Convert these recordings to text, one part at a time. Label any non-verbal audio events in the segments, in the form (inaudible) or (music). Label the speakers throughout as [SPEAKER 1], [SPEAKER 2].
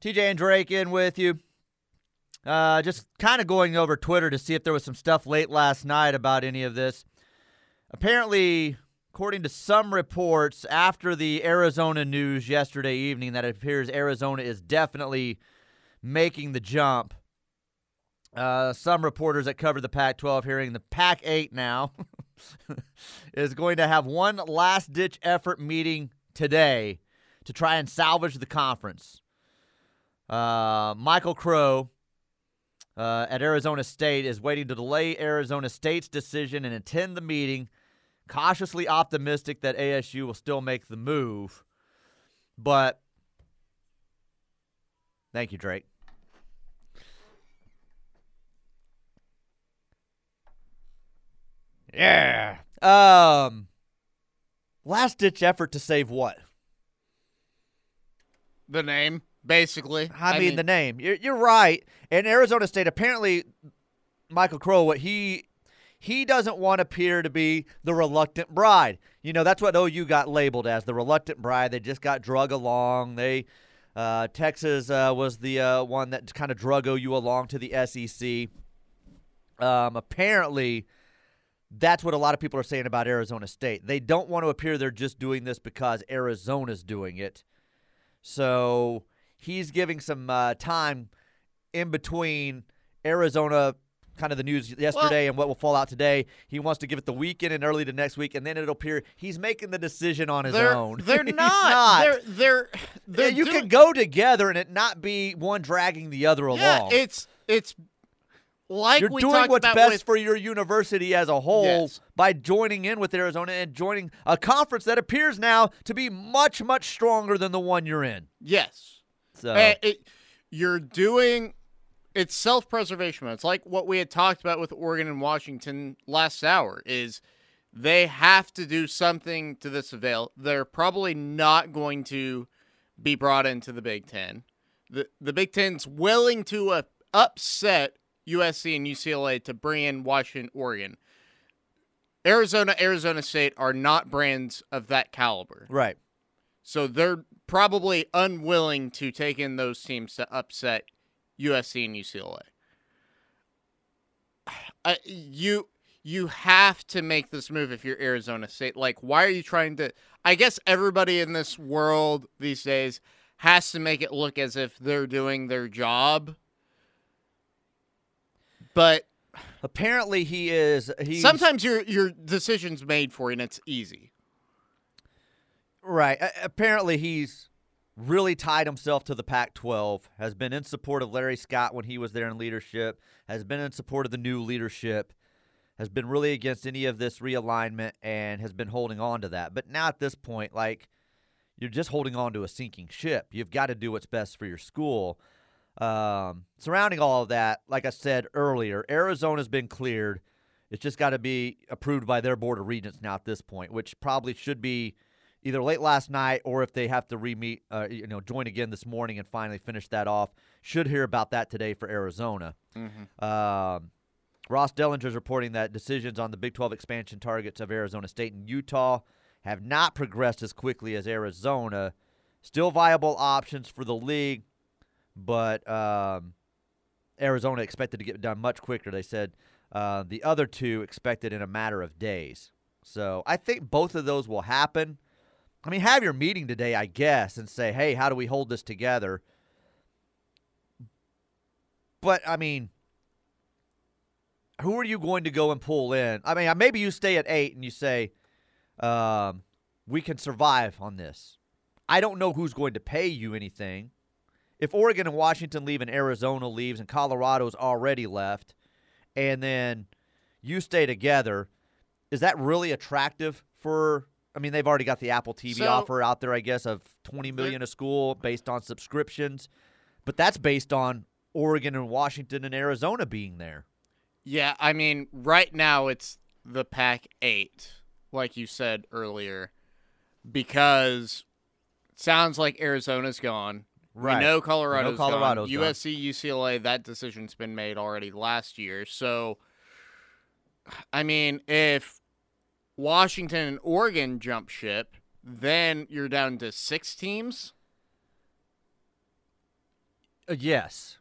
[SPEAKER 1] TJ and Drake in with you. Uh, just kind of going over Twitter to see if there was some stuff late last night about any of this. Apparently, according to some reports after the Arizona news yesterday evening, that it appears Arizona is definitely making the jump. Uh, some reporters that cover the Pac 12 hearing the Pac 8 now (laughs) is going to have one last ditch effort meeting today to try and salvage the conference. Uh, Michael Crow uh, at Arizona State is waiting to delay Arizona State's decision and attend the meeting, cautiously optimistic that ASU will still make the move. But thank you, Drake. Yeah. Um last ditch effort to save what?
[SPEAKER 2] The name, basically.
[SPEAKER 1] I, mean, the name. You're, you're right. And Arizona State apparently Michael Crow what he he doesn't want to appear to be the reluctant bride. You know, that's what OU got labeled as the reluctant bride. They just got drug along. They uh, Texas uh, was the uh, one that kind of drug OU along to the SEC. Um, apparently, that's what a lot of people are saying about Arizona State. They don't want to appear they're just doing this because Arizona's doing it. So he's giving some uh, time in between Arizona, kind of the news yesterday,
[SPEAKER 2] Well-
[SPEAKER 1] and what will fall out today. He wants to give it the weekend and early to next week, and then it'll appear he's making the decision on his
[SPEAKER 2] They're,
[SPEAKER 1] own.
[SPEAKER 2] they're (laughs)
[SPEAKER 1] He's
[SPEAKER 2] not. They're they're, they're
[SPEAKER 1] you
[SPEAKER 2] doing-
[SPEAKER 1] can go together and it not be one dragging the other
[SPEAKER 2] Yeah,
[SPEAKER 1] along.
[SPEAKER 2] it's it's like
[SPEAKER 1] You're doing what's best
[SPEAKER 2] with,
[SPEAKER 1] for your university as a whole
[SPEAKER 2] Yes.
[SPEAKER 1] by joining in with Arizona and joining a conference that appears now to be much, much stronger than the one you're in.
[SPEAKER 2] yes.
[SPEAKER 1] So
[SPEAKER 2] it, you're doing it's self-preservation. It's like what we had talked about with Oregon and Washington last hour is they have to do something to this avail. They're probably not going to be brought into the Big 10. The the Big 10's willing to uh, upset USC and UCLA to bring in Washington, Oregon. Arizona, Arizona State are not brands of that caliber.
[SPEAKER 1] right.
[SPEAKER 2] So they're probably unwilling to take in those teams to upset USC and UCLA. Uh, (sighs) you you have to make this move if you're Arizona State. Like, why are you trying to? I guess everybody in this world these days has to make it look as if they're doing their job. But
[SPEAKER 1] Apparently he is he's
[SPEAKER 2] sometimes your your decision's made for you and it's easy.
[SPEAKER 1] Right. Apparently he's really tied himself to the Pac-12. Has been in support of Larry Scott when he was there in leadership. Has been in support of the new leadership. Has been really against any of this realignment and has been holding on to that. But now at this point, like you're just holding on to a sinking ship. You've got to do what's best for your school. Um, surrounding all of that, like I said earlier, Arizona's been cleared. It's just got to be approved by their board of regents now at this point, which probably should be either late last night or if they have to re-meet, uh, you know, join again this morning and finally finish that off. Should hear about that today for Arizona. Um, Ross Dellenger is reporting that decisions on the Big 12 expansion targets of Arizona State and Utah have not progressed as quickly as Arizona. Still viable options for the league, but um, Arizona expected to get done much quicker. They said uh, the other two expected in a matter of days. So I think both of those will happen. I mean, have your meeting today, I guess, and say, hey, how do we hold this together? But, I mean, who are you going to go and pull in? I mean, maybe you stay at eight and you say, um, we can survive on this. I don't know who's going to pay you anything. If Oregon and Washington leave and Arizona leaves and Colorado's already left, and then you stay together, is that really attractive for? I mean, they've already got the Apple TV
[SPEAKER 2] So-
[SPEAKER 1] offer out there, I guess, of twenty million a school based on subscriptions, but that's based on Oregon and Washington and Arizona being there.
[SPEAKER 2] Yeah, I mean, right now it's the Pac 8, like you said earlier, because it sounds like Arizona's gone.
[SPEAKER 1] Right.
[SPEAKER 2] We know Colorado's,
[SPEAKER 1] Colorado's
[SPEAKER 2] gone.
[SPEAKER 1] gone.
[SPEAKER 2] USC, UCLA, that decision's been made already last year. So, I mean, if Washington and Oregon jump ship, then you're down to six teams.
[SPEAKER 1] Uh, yes.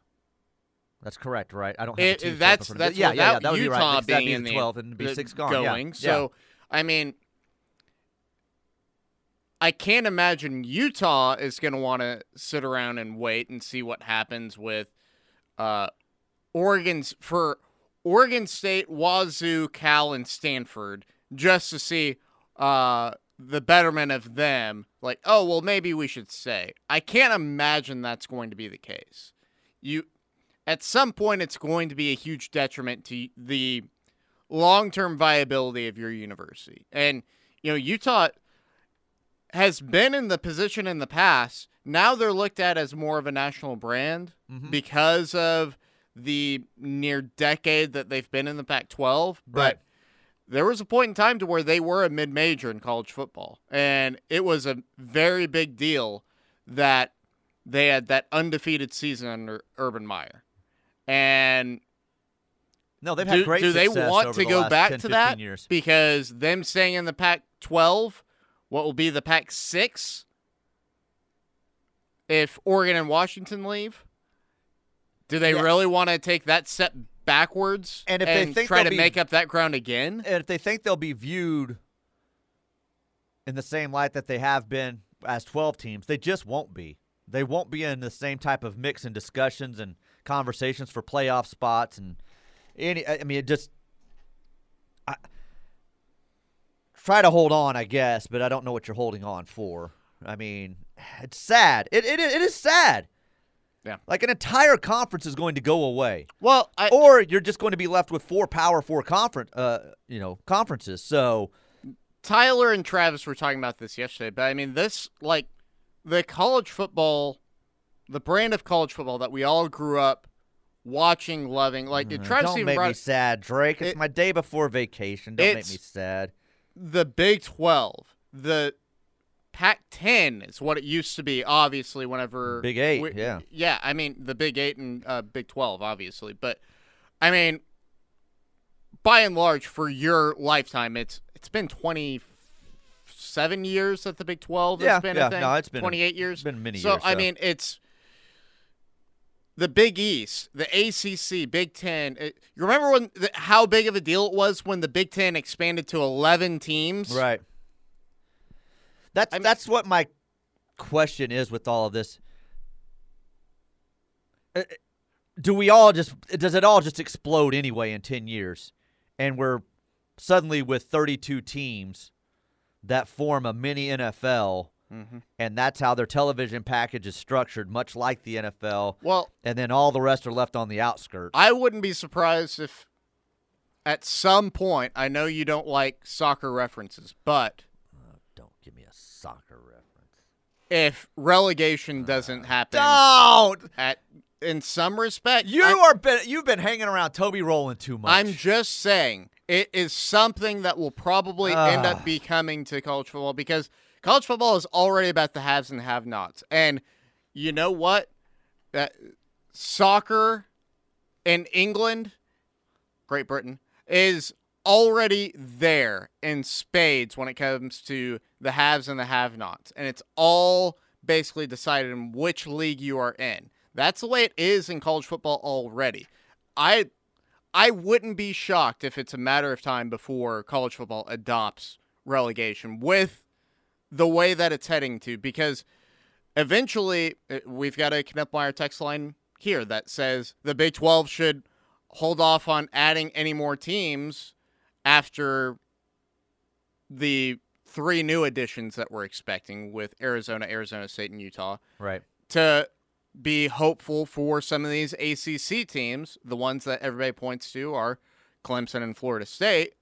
[SPEAKER 1] That's correct, right? I don't have
[SPEAKER 2] It-
[SPEAKER 1] the teams
[SPEAKER 2] that's that's
[SPEAKER 1] yeah, yeah, yeah, that would be right.
[SPEAKER 2] Utah
[SPEAKER 1] that'd
[SPEAKER 2] being
[SPEAKER 1] be
[SPEAKER 2] in
[SPEAKER 1] the
[SPEAKER 2] the
[SPEAKER 1] 12 and be six gone.
[SPEAKER 2] going.
[SPEAKER 1] yeah.
[SPEAKER 2] So I mean, I can't imagine Utah is going to want to sit around and wait and see what happens with uh, Oregon's for Oregon State, Wazoo, Cal, and Stanford just to see uh, the betterment of them. Like, oh well, maybe we should say. I can't imagine that's going to be the case. You, at some point, it's going to be a huge detriment to the long-term viability of your university. And you know, Utah has been in the position in the past. Now they're looked at as more of a national brand
[SPEAKER 1] Mhm.
[SPEAKER 2] because of the near decade that they've been in the Pac-12. But
[SPEAKER 1] Right.
[SPEAKER 2] There was a point in time to where they were a mid-major in college football, and it was a very big deal that they had that undefeated season under Urban Meyer. And
[SPEAKER 1] No, they've
[SPEAKER 2] do,
[SPEAKER 1] had great
[SPEAKER 2] do they
[SPEAKER 1] success
[SPEAKER 2] want
[SPEAKER 1] over
[SPEAKER 2] to
[SPEAKER 1] the
[SPEAKER 2] go back
[SPEAKER 1] 10,
[SPEAKER 2] to that?
[SPEAKER 1] Years.
[SPEAKER 2] Because them staying in the Pac 12, what will be the Pac 6 if Oregon and Washington leave? Do they
[SPEAKER 1] Yeah.
[SPEAKER 2] really want to take that step backwards
[SPEAKER 1] And if they think
[SPEAKER 2] try to
[SPEAKER 1] be-
[SPEAKER 2] make up that ground again?
[SPEAKER 1] And if they think they'll be viewed in the same light that they have been as 12 teams, they just won't be. They won't be in the same type of mix and discussions and conversations for playoff spots and any. I I mean, it just. I, try to hold on, I guess, but I don't know what you're holding on for. I mean, it's sad. It it, it is sad.
[SPEAKER 2] Yeah.
[SPEAKER 1] Like an entire conference is going to go away
[SPEAKER 2] Well, I,
[SPEAKER 1] or you're just going to be left with four Power Four conference, uh, you know, conferences. So
[SPEAKER 2] Tyler and Travis were talking about this yesterday, but I mean, this, like, the college football, the brand of college football that we all grew up watching, loving, like,
[SPEAKER 1] uh,
[SPEAKER 2] Travis
[SPEAKER 1] don't make
[SPEAKER 2] brought
[SPEAKER 1] me sad, Drake. It's
[SPEAKER 2] It-
[SPEAKER 1] my day before vacation. Don't make me sad.
[SPEAKER 2] the Big 12, the Pac 10 is what it used to be, obviously, whenever.
[SPEAKER 1] Big Eight,
[SPEAKER 2] we-
[SPEAKER 1] yeah.
[SPEAKER 2] Yeah, I mean, the Big 8 and uh, Big 12, obviously. But, I mean, by and large, for your lifetime, it's it's been 27 years that the Big 12
[SPEAKER 1] Yeah,
[SPEAKER 2] has been
[SPEAKER 1] yeah,
[SPEAKER 2] a thing.
[SPEAKER 1] no, it's been a-
[SPEAKER 2] 28 years.
[SPEAKER 1] It's been many years. so.
[SPEAKER 2] I mean, it's the Big East, the ACC, Big Ten. It, you remember when the, how big of a deal it was when the Big Ten expanded to 11 teams?
[SPEAKER 1] right. That's
[SPEAKER 2] I mean-
[SPEAKER 1] that's what my question is with all of this. Uh, Do we all just does it all just explode anyway in ten years, and we're suddenly with thirty-two teams that form a mini NFL?
[SPEAKER 2] Mhm.
[SPEAKER 1] and that's how their television package is structured, much like the NFL.
[SPEAKER 2] Well,
[SPEAKER 1] And then all the rest are left on the outskirts.
[SPEAKER 2] I wouldn't be surprised if at some point, I know you don't like soccer references, but
[SPEAKER 1] Don't give me a soccer reference.
[SPEAKER 2] if relegation doesn't happen
[SPEAKER 1] Don't.
[SPEAKER 2] at in some respect,
[SPEAKER 1] You
[SPEAKER 2] I'm,
[SPEAKER 1] are been you've been hanging around Toby Rowland too much.
[SPEAKER 2] I'm just saying it is something that will probably end
[SPEAKER 1] Ah.
[SPEAKER 2] up becoming to college football because college football is already about the haves and have-nots. And you know what? That soccer in England, Great Britain, is already there in spades when it comes to the haves and the have-nots. And it's all basically decided in which league you are in. That's the way it is in college football already. I I wouldn't be shocked if it's a matter of time before college football adopts relegation with the way that it's heading to because eventually uh, we've got a Knippelmeyer text line here that says the Big 12 should hold off on adding any more teams after the three new additions that we're expecting with Arizona, Arizona State, and Utah
[SPEAKER 1] right.
[SPEAKER 2] to be hopeful for some of these ACC teams. The ones that everybody points to are Clemson and Florida State.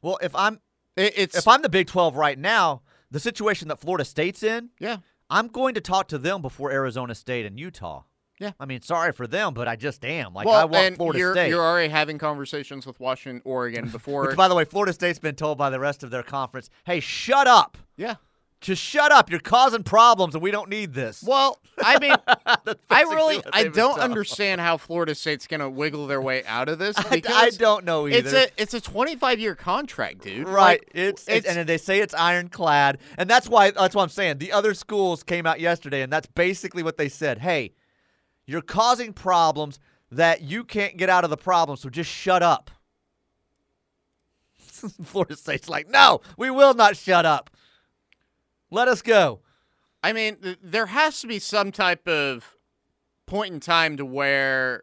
[SPEAKER 1] Well, if I'm
[SPEAKER 2] It, it's
[SPEAKER 1] if I'm the Big 12 right now, the situation that Florida State's in,
[SPEAKER 2] yeah,
[SPEAKER 1] I'm going to talk to them before Arizona State and Utah.
[SPEAKER 2] Yeah.
[SPEAKER 1] I mean, sorry for them, but I just am. Like
[SPEAKER 2] well,
[SPEAKER 1] I want Florida
[SPEAKER 2] you're,
[SPEAKER 1] State.
[SPEAKER 2] you're already having conversations with Washington, Oregon (laughs) before.
[SPEAKER 1] Which, by the way, Florida State's been told by the rest of their conference, "Hey, shut up!
[SPEAKER 2] yeah.
[SPEAKER 1] Just shut up! You're causing problems, and we don't need this."
[SPEAKER 2] Well, I mean, (laughs) I really, I don't understand how Florida State's gonna wiggle their way out of this (laughs)
[SPEAKER 1] I,
[SPEAKER 2] because
[SPEAKER 1] I don't know either.
[SPEAKER 2] it's a it's a 25 year contract, dude.
[SPEAKER 1] Right.
[SPEAKER 2] Like,
[SPEAKER 1] it's,
[SPEAKER 2] it's
[SPEAKER 1] it's and they say it's ironclad, and that's why that's what I'm saying. The other schools came out yesterday, and that's basically what they said. Hey, You're causing problems that you can't get out of the problem, so just shut up. (laughs) Florida State's like, no, we will not shut up. Let us go.
[SPEAKER 2] I mean, th- there has to be some type of point in time to where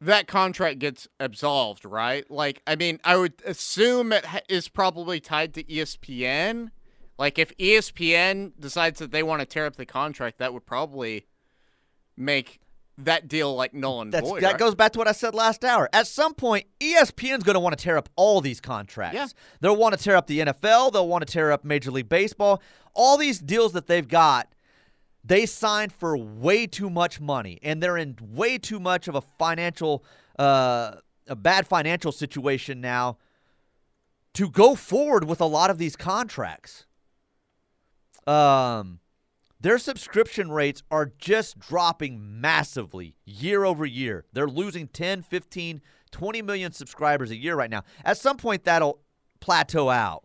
[SPEAKER 2] that contract gets absolved, right? Like, I mean, I would assume it ha- is probably tied to ESPN. Like, if ESPN decides that they want to tear up the contract, that would probably make that deal like null and
[SPEAKER 1] That's,
[SPEAKER 2] void.
[SPEAKER 1] that
[SPEAKER 2] right?
[SPEAKER 1] goes back to what I said last hour. At some point, ESPN's going to want to tear up all these contracts.
[SPEAKER 2] Yeah.
[SPEAKER 1] They'll want to tear up the NFL. They'll want to tear up Major League Baseball. All these deals that they've got, they signed for way too much money, and they're in way too much of a financial, uh, a bad financial situation now to go forward with a lot of these contracts. Um, their subscription rates are just dropping massively year over year. They're losing 10, 15, 20 million subscribers a year right now. At some point, that'll plateau out.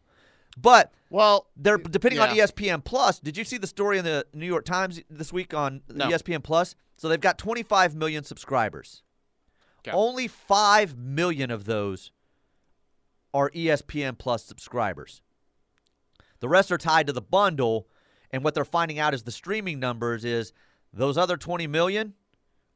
[SPEAKER 1] But
[SPEAKER 2] well,
[SPEAKER 1] they're depending on E. ESPN Plus. Did you see the story in the New York Times this week on
[SPEAKER 2] No.
[SPEAKER 1] ESPN Plus? So they've got 25 million subscribers.
[SPEAKER 2] Okay.
[SPEAKER 1] Only 5 million of those are ESPN Plus subscribers. The rest are tied to the bundle, and what they're finding out is the streaming numbers is those other 20 million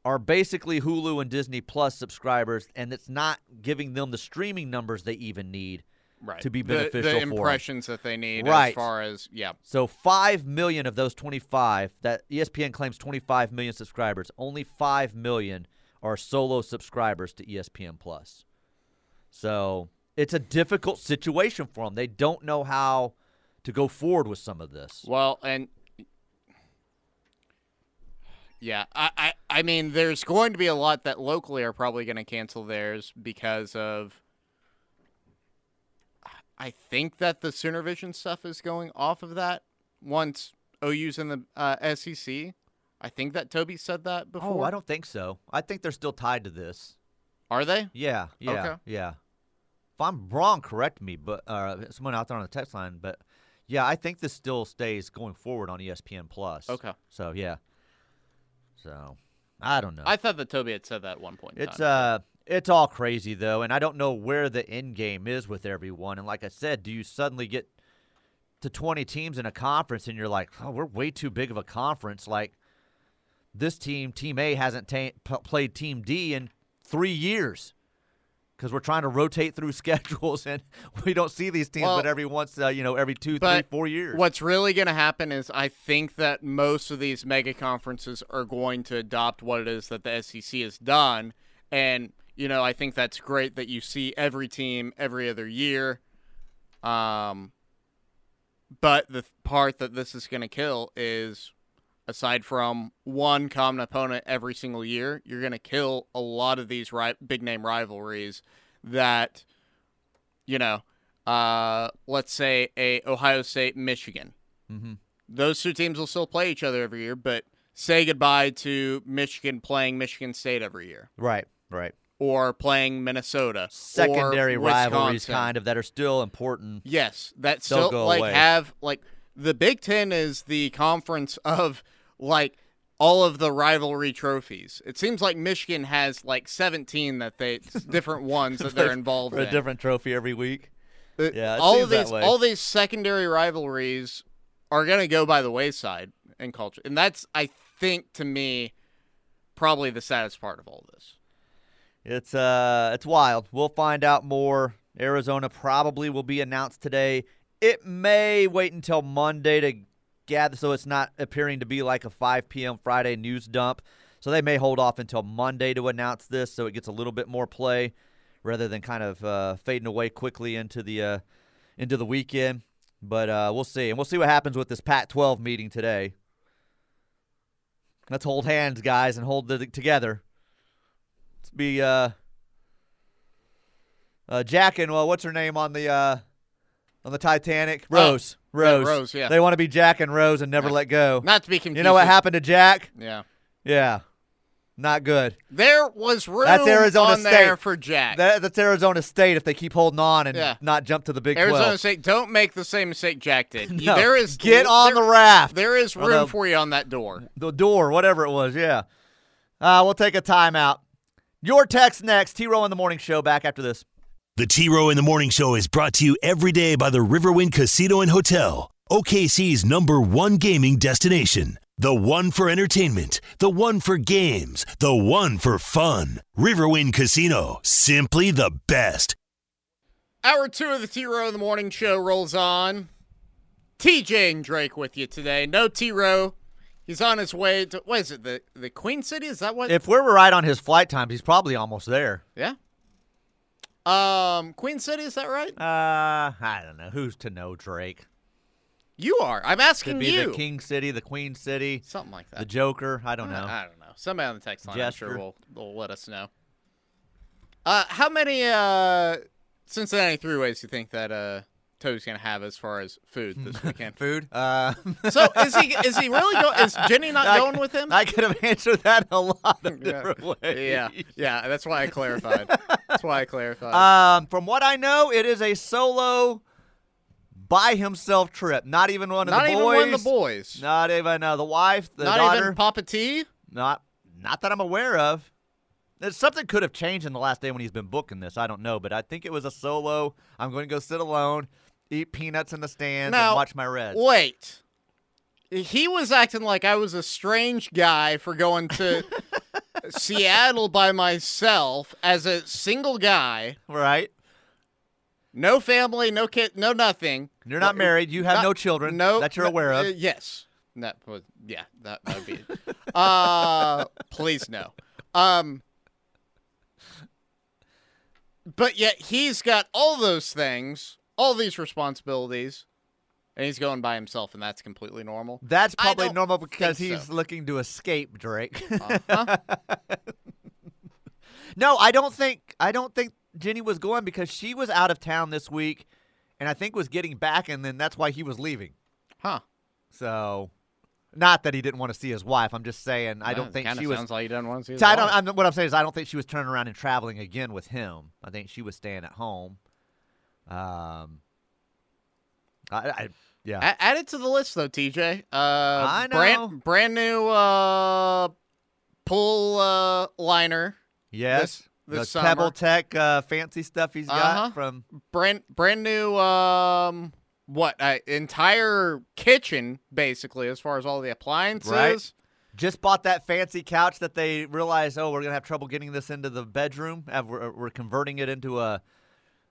[SPEAKER 1] are basically Hulu and Disney Plus subscribers, and it's not giving them the streaming numbers they even need.
[SPEAKER 2] right.
[SPEAKER 1] to be
[SPEAKER 2] The-
[SPEAKER 1] beneficial
[SPEAKER 2] the,
[SPEAKER 1] for 'em.
[SPEAKER 2] impressions that they need as
[SPEAKER 1] Right.
[SPEAKER 2] far as, yeah.
[SPEAKER 1] So 5 million of those 25 that ESPN claims 25 million subscribers, only 5 million are solo subscribers to ESPN Plus. So, it's a difficult situation for them. They don't know how to go forward with some of this.
[SPEAKER 2] Well, and yeah, I, I, I mean, there's going to be a lot that locally are probably going to cancel theirs because of. I think that the Sooner Vision stuff is going off of that once OU's in the uh, SEC. I think that Toby said that before.
[SPEAKER 1] Oh, I don't think so. I think they're still tied to this.
[SPEAKER 2] Are they?
[SPEAKER 1] Yeah, yeah,
[SPEAKER 2] Okay.
[SPEAKER 1] yeah. If I'm wrong, correct me, but uh, someone out there on the text line. But yeah, I think this still stays going forward on ESPN Plus.
[SPEAKER 2] Okay.
[SPEAKER 1] So yeah. So I don't know.
[SPEAKER 2] I thought that Toby had said that at one point.
[SPEAKER 1] it's uh, it's all crazy though, and I don't know where the end game is with everyone. And like I said, do you suddenly get to 20 teams in a conference and you're like, oh, we're way too big of a conference? Like this team, Team A, hasn't ta- p- played Team D in three years because we're trying to rotate through (laughs) schedules and we don't see these teams
[SPEAKER 2] Well,
[SPEAKER 1] but every once, uh, you know, every two, three, four years.
[SPEAKER 2] What's really going to happen is I think that most of these mega conferences are going to adopt what it is that the SEC has done. And, you know, I think that's great that you see every team every other year. Um, but the th- part that this is going to kill is aside from one common opponent every single year, you're going to kill a lot of these ri- big name rivalries that, you know, uh, let's say a Ohio State Michigan.
[SPEAKER 1] Mhm.
[SPEAKER 2] Those two teams will still play each other every year, but say goodbye to Michigan playing Michigan State every year
[SPEAKER 1] Right, right.
[SPEAKER 2] or playing Minnesota.
[SPEAKER 1] Secondary rivalries, kind of, that are still important.
[SPEAKER 2] Yes, that
[SPEAKER 1] They'll
[SPEAKER 2] still like
[SPEAKER 1] away.
[SPEAKER 2] have like the Big Ten is the conference of like all of the rivalry trophies. It seems like Michigan has like seventeen that they (laughs) different ones that (laughs) they're involved
[SPEAKER 1] for a
[SPEAKER 2] in.
[SPEAKER 1] different trophy every week.
[SPEAKER 2] Uh,
[SPEAKER 1] Yeah, it
[SPEAKER 2] all of these all these secondary rivalries are gonna go by the wayside in culture, and that's I think to me probably the saddest part of all this.
[SPEAKER 1] It's uh, it's wild. We'll find out more. Arizona probably will be announced today. It may wait until Monday to gather, so it's not appearing to be like a 5 p.m. Friday news dump. So they may hold off until Monday to announce this, so it gets a little bit more play, rather than kind of uh, fading away quickly into the uh, into the weekend. But uh, we'll see, and we'll see what happens with this Pac-12 meeting today. Let's hold hands, guys, and hold it together. Let's be uh, uh, Jack and well, what's her name on the uh, on the Titanic?
[SPEAKER 2] Oh,
[SPEAKER 1] Rose. Rose.
[SPEAKER 2] Rose, yeah.
[SPEAKER 1] They want to be Jack and Rose and never
[SPEAKER 2] Yeah.
[SPEAKER 1] let go.
[SPEAKER 2] Not to be confused.
[SPEAKER 1] You know what happened to Jack?
[SPEAKER 2] Yeah.
[SPEAKER 1] Yeah. Not good.
[SPEAKER 2] There was room
[SPEAKER 1] That's Arizona
[SPEAKER 2] on there
[SPEAKER 1] State.
[SPEAKER 2] for Jack.
[SPEAKER 1] That, that's Arizona State if they keep holding on and
[SPEAKER 2] Yeah.
[SPEAKER 1] not jump to the Big
[SPEAKER 2] Arizona
[SPEAKER 1] 12.
[SPEAKER 2] State, don't make the same mistake Jack did. (laughs)
[SPEAKER 1] No,
[SPEAKER 2] there is
[SPEAKER 1] get on
[SPEAKER 2] there-
[SPEAKER 1] the raft.
[SPEAKER 2] There is room
[SPEAKER 1] the-
[SPEAKER 2] for you on that door.
[SPEAKER 1] the door, whatever it was. Yeah. Uh, we'll take a timeout. Your text next. T Row in the Morning Show back after this.
[SPEAKER 3] The T Row in the Morning Show is brought to you every day by the Riverwind Casino and Hotel, OKC's number one gaming destination. The one for entertainment, the one for games, the one for fun. Riverwind Casino, simply the best.
[SPEAKER 2] Hour two of the T Row in the Morning Show rolls on. TJ and Drake with you today. No T Row. He's on his way to what is it? The the Queen City? Is that what?
[SPEAKER 1] If we're right on his flight times, he's probably almost there.
[SPEAKER 2] yeah. Um, Queen City. Is that right?
[SPEAKER 1] Uh, I don't know. Who's to know, Drake?
[SPEAKER 2] You are. I'm asking
[SPEAKER 1] Could be
[SPEAKER 2] you.
[SPEAKER 1] the King City, the Queen City,
[SPEAKER 2] Something like that.
[SPEAKER 1] the Joker. I don't know.
[SPEAKER 2] I don't know. Somebody on the text line, I'm sure
[SPEAKER 1] Gesture.
[SPEAKER 2] will will let us know. Uh, how many uh Cincinnati throughways do you think that uh Toad's gonna have as far as food this weekend? (laughs)
[SPEAKER 1] Food. Uh,
[SPEAKER 2] so is he is he really going? Is Jenny not (laughs)
[SPEAKER 1] I
[SPEAKER 2] going with him?
[SPEAKER 1] I could have answered that a lot of
[SPEAKER 2] Yeah.
[SPEAKER 1] different ways.
[SPEAKER 2] yeah, yeah. That's why I clarified. That's why I clarified.
[SPEAKER 1] Um, from what I know, it is a solo, by himself trip. Not even one of
[SPEAKER 2] not
[SPEAKER 1] the
[SPEAKER 2] even
[SPEAKER 1] boys.
[SPEAKER 2] one of the boys.
[SPEAKER 1] Not even uh, the wife, the
[SPEAKER 2] not
[SPEAKER 1] daughter.
[SPEAKER 2] even Papa T.
[SPEAKER 1] not, not that I'm aware of. Something could have changed in the last day when he's been booking this. I don't know, but I think it was a solo. I'm going to go sit alone, eat peanuts in the stands,
[SPEAKER 2] Now,
[SPEAKER 1] and watch my Reds.
[SPEAKER 2] Wait. He was acting like I was a strange guy for going to (laughs) Seattle by myself as a single guy.
[SPEAKER 1] Right?
[SPEAKER 2] No family, no kid, no nothing.
[SPEAKER 1] You're not
[SPEAKER 2] Well,
[SPEAKER 1] married. You have
[SPEAKER 2] not-
[SPEAKER 1] no children
[SPEAKER 2] No,
[SPEAKER 1] that you're
[SPEAKER 2] no-
[SPEAKER 1] aware of.
[SPEAKER 2] uh, yes. That was yeah. That that would be. it. (laughs) uh, please no. Um. But yet he's got all those things, all these responsibilities, and he's going by himself, and that's completely normal.
[SPEAKER 1] That's probably normal because he's
[SPEAKER 2] so.
[SPEAKER 1] looking to escape Drake.
[SPEAKER 2] Uh-huh. (laughs)
[SPEAKER 1] no, I don't think I don't think Jenny was going because she was out of town this week and I think was getting back and then that's why he was leaving.
[SPEAKER 2] Huh.
[SPEAKER 1] So not that he didn't want to see his wife. I'm just saying I don't think she was
[SPEAKER 2] Sounds like he doesn't want to see. his
[SPEAKER 1] I don't. I'm, what I'm saying is I don't think she was turning around and traveling again with him. I think she was staying at home. Um I, I yeah.
[SPEAKER 2] A- add it to the list though, TJ. Uh,
[SPEAKER 1] I know.
[SPEAKER 2] Brand brand new uh, pull uh, liner.
[SPEAKER 1] yes.
[SPEAKER 2] this
[SPEAKER 1] the Pebble. Tech uh, fancy stuff he's got
[SPEAKER 2] Uh-huh.
[SPEAKER 1] from
[SPEAKER 2] brand brand new um what uh, entire kitchen basically as far as all the appliances
[SPEAKER 1] Right. Just bought that fancy couch that they realized, oh, we're gonna have trouble getting this into the bedroom. We're, we're converting it into a,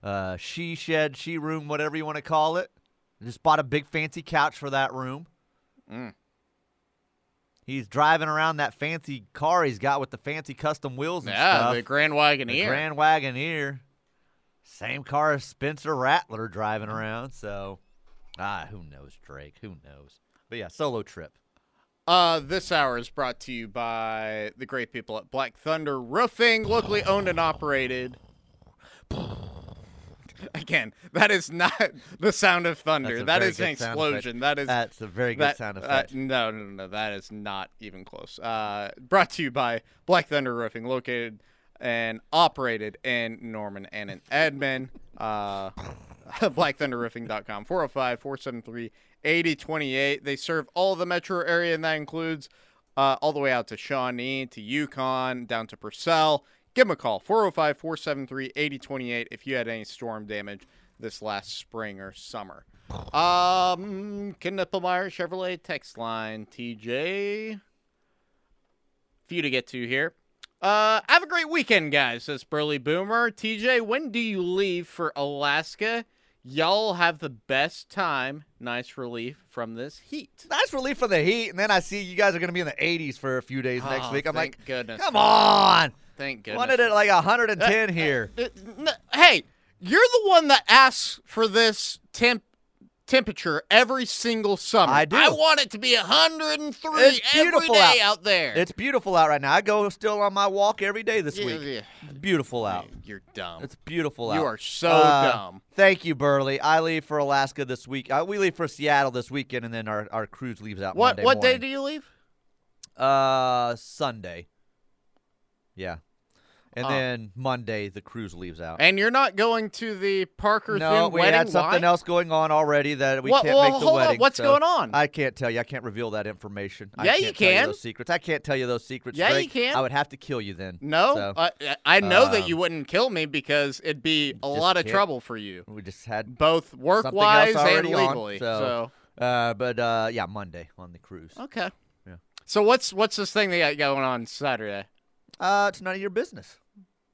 [SPEAKER 1] uh she shed, she room, whatever you want to call it. Just bought a big fancy couch for that room.
[SPEAKER 2] Mm.
[SPEAKER 1] He's driving around that fancy car he's got with the fancy custom wheels and
[SPEAKER 2] yeah
[SPEAKER 1] stuff.
[SPEAKER 2] the grand wagoneer
[SPEAKER 1] The Grand Wagoneer. Same car as Spencer Rattler driving around. So, ah, who knows, Drake? Who knows? But yeah, solo trip.
[SPEAKER 2] uh this hour is brought to you by the great people at black thunder roofing locally owned and operated (laughs) again that is not (laughs) the sound of thunder that is an explosion that is
[SPEAKER 1] That's a very good
[SPEAKER 2] that,
[SPEAKER 1] sound
[SPEAKER 2] uh,
[SPEAKER 1] effect.
[SPEAKER 2] no, no, no, no, that is not even close. Uh, brought to you by Black Thunder Roofing, located and operated in Norman and in Edmond. Uh, (laughs) BlackThunderRoofing.com, 405 473 8028. They serve all the metro area, and that includes uh, all the way out to Shawnee, to Yukon, down to Purcell. Give them a call, 405 473 8028, if you had any storm damage this last spring or summer. Um, Knippelmeyer Chevrolet text line, TJ. You to get to here. Uh, have a great weekend, guys, says Burley Boomer. TJ, when do you leave for Alaska? Y'all have the best time. Nice relief from this heat.
[SPEAKER 1] Nice relief from the heat, and then I see you guys are going to be in the 80s for a few days next
[SPEAKER 2] Oh,
[SPEAKER 1] week. I'm
[SPEAKER 2] thank
[SPEAKER 1] like,
[SPEAKER 2] goodness.
[SPEAKER 1] come on.
[SPEAKER 2] Thank goodness.
[SPEAKER 1] Wanted it like 110 here.
[SPEAKER 2] Uh, n- Hey, you're the one that asks for this temp temperature every single summer.
[SPEAKER 1] I do.
[SPEAKER 2] I want it to be 103
[SPEAKER 1] It's beautiful
[SPEAKER 2] day
[SPEAKER 1] out.
[SPEAKER 2] out there.
[SPEAKER 1] It's beautiful out right now. I go still on my walk every day this
[SPEAKER 2] Yeah,
[SPEAKER 1] week.
[SPEAKER 2] yeah.
[SPEAKER 1] It's beautiful out.
[SPEAKER 2] You're dumb.
[SPEAKER 1] It's beautiful out.
[SPEAKER 2] you are so
[SPEAKER 1] Uh,
[SPEAKER 2] dumb.
[SPEAKER 1] Thank you, Burley. I leave for Alaska this week. Uh, we leave for Seattle this weekend, and then our, our cruise leaves out
[SPEAKER 2] What
[SPEAKER 1] Monday
[SPEAKER 2] what day do you leave?
[SPEAKER 1] Uh, Sunday. Yeah. And
[SPEAKER 2] Huh.
[SPEAKER 1] then Monday the cruise leaves out.
[SPEAKER 2] And you're not going to the Parker
[SPEAKER 1] no,
[SPEAKER 2] Thin
[SPEAKER 1] we
[SPEAKER 2] wedding.
[SPEAKER 1] had something
[SPEAKER 2] Why?
[SPEAKER 1] else going on already that we can't
[SPEAKER 2] well,
[SPEAKER 1] make the
[SPEAKER 2] hold on.
[SPEAKER 1] wedding.
[SPEAKER 2] What's
[SPEAKER 1] so
[SPEAKER 2] going on?
[SPEAKER 1] I can't tell you. I can't reveal that information. I
[SPEAKER 2] Yeah,
[SPEAKER 1] can't
[SPEAKER 2] you
[SPEAKER 1] tell
[SPEAKER 2] can.
[SPEAKER 1] those secrets. I can't tell you those secrets.
[SPEAKER 2] Yeah, you can.
[SPEAKER 1] I would have to kill you then.
[SPEAKER 2] No,
[SPEAKER 1] So,
[SPEAKER 2] uh, I know that
[SPEAKER 1] um,
[SPEAKER 2] you wouldn't kill me because it'd be a lot of trouble for you,
[SPEAKER 1] we just had.
[SPEAKER 2] both
[SPEAKER 1] work-wise
[SPEAKER 2] and
[SPEAKER 1] already on,
[SPEAKER 2] legally.
[SPEAKER 1] so- Uh, but uh, yeah, Monday on the cruise.
[SPEAKER 2] okay.
[SPEAKER 1] Yeah.
[SPEAKER 2] So what's what's this thing they got going on Saturday?
[SPEAKER 1] Uh, it's none of your business.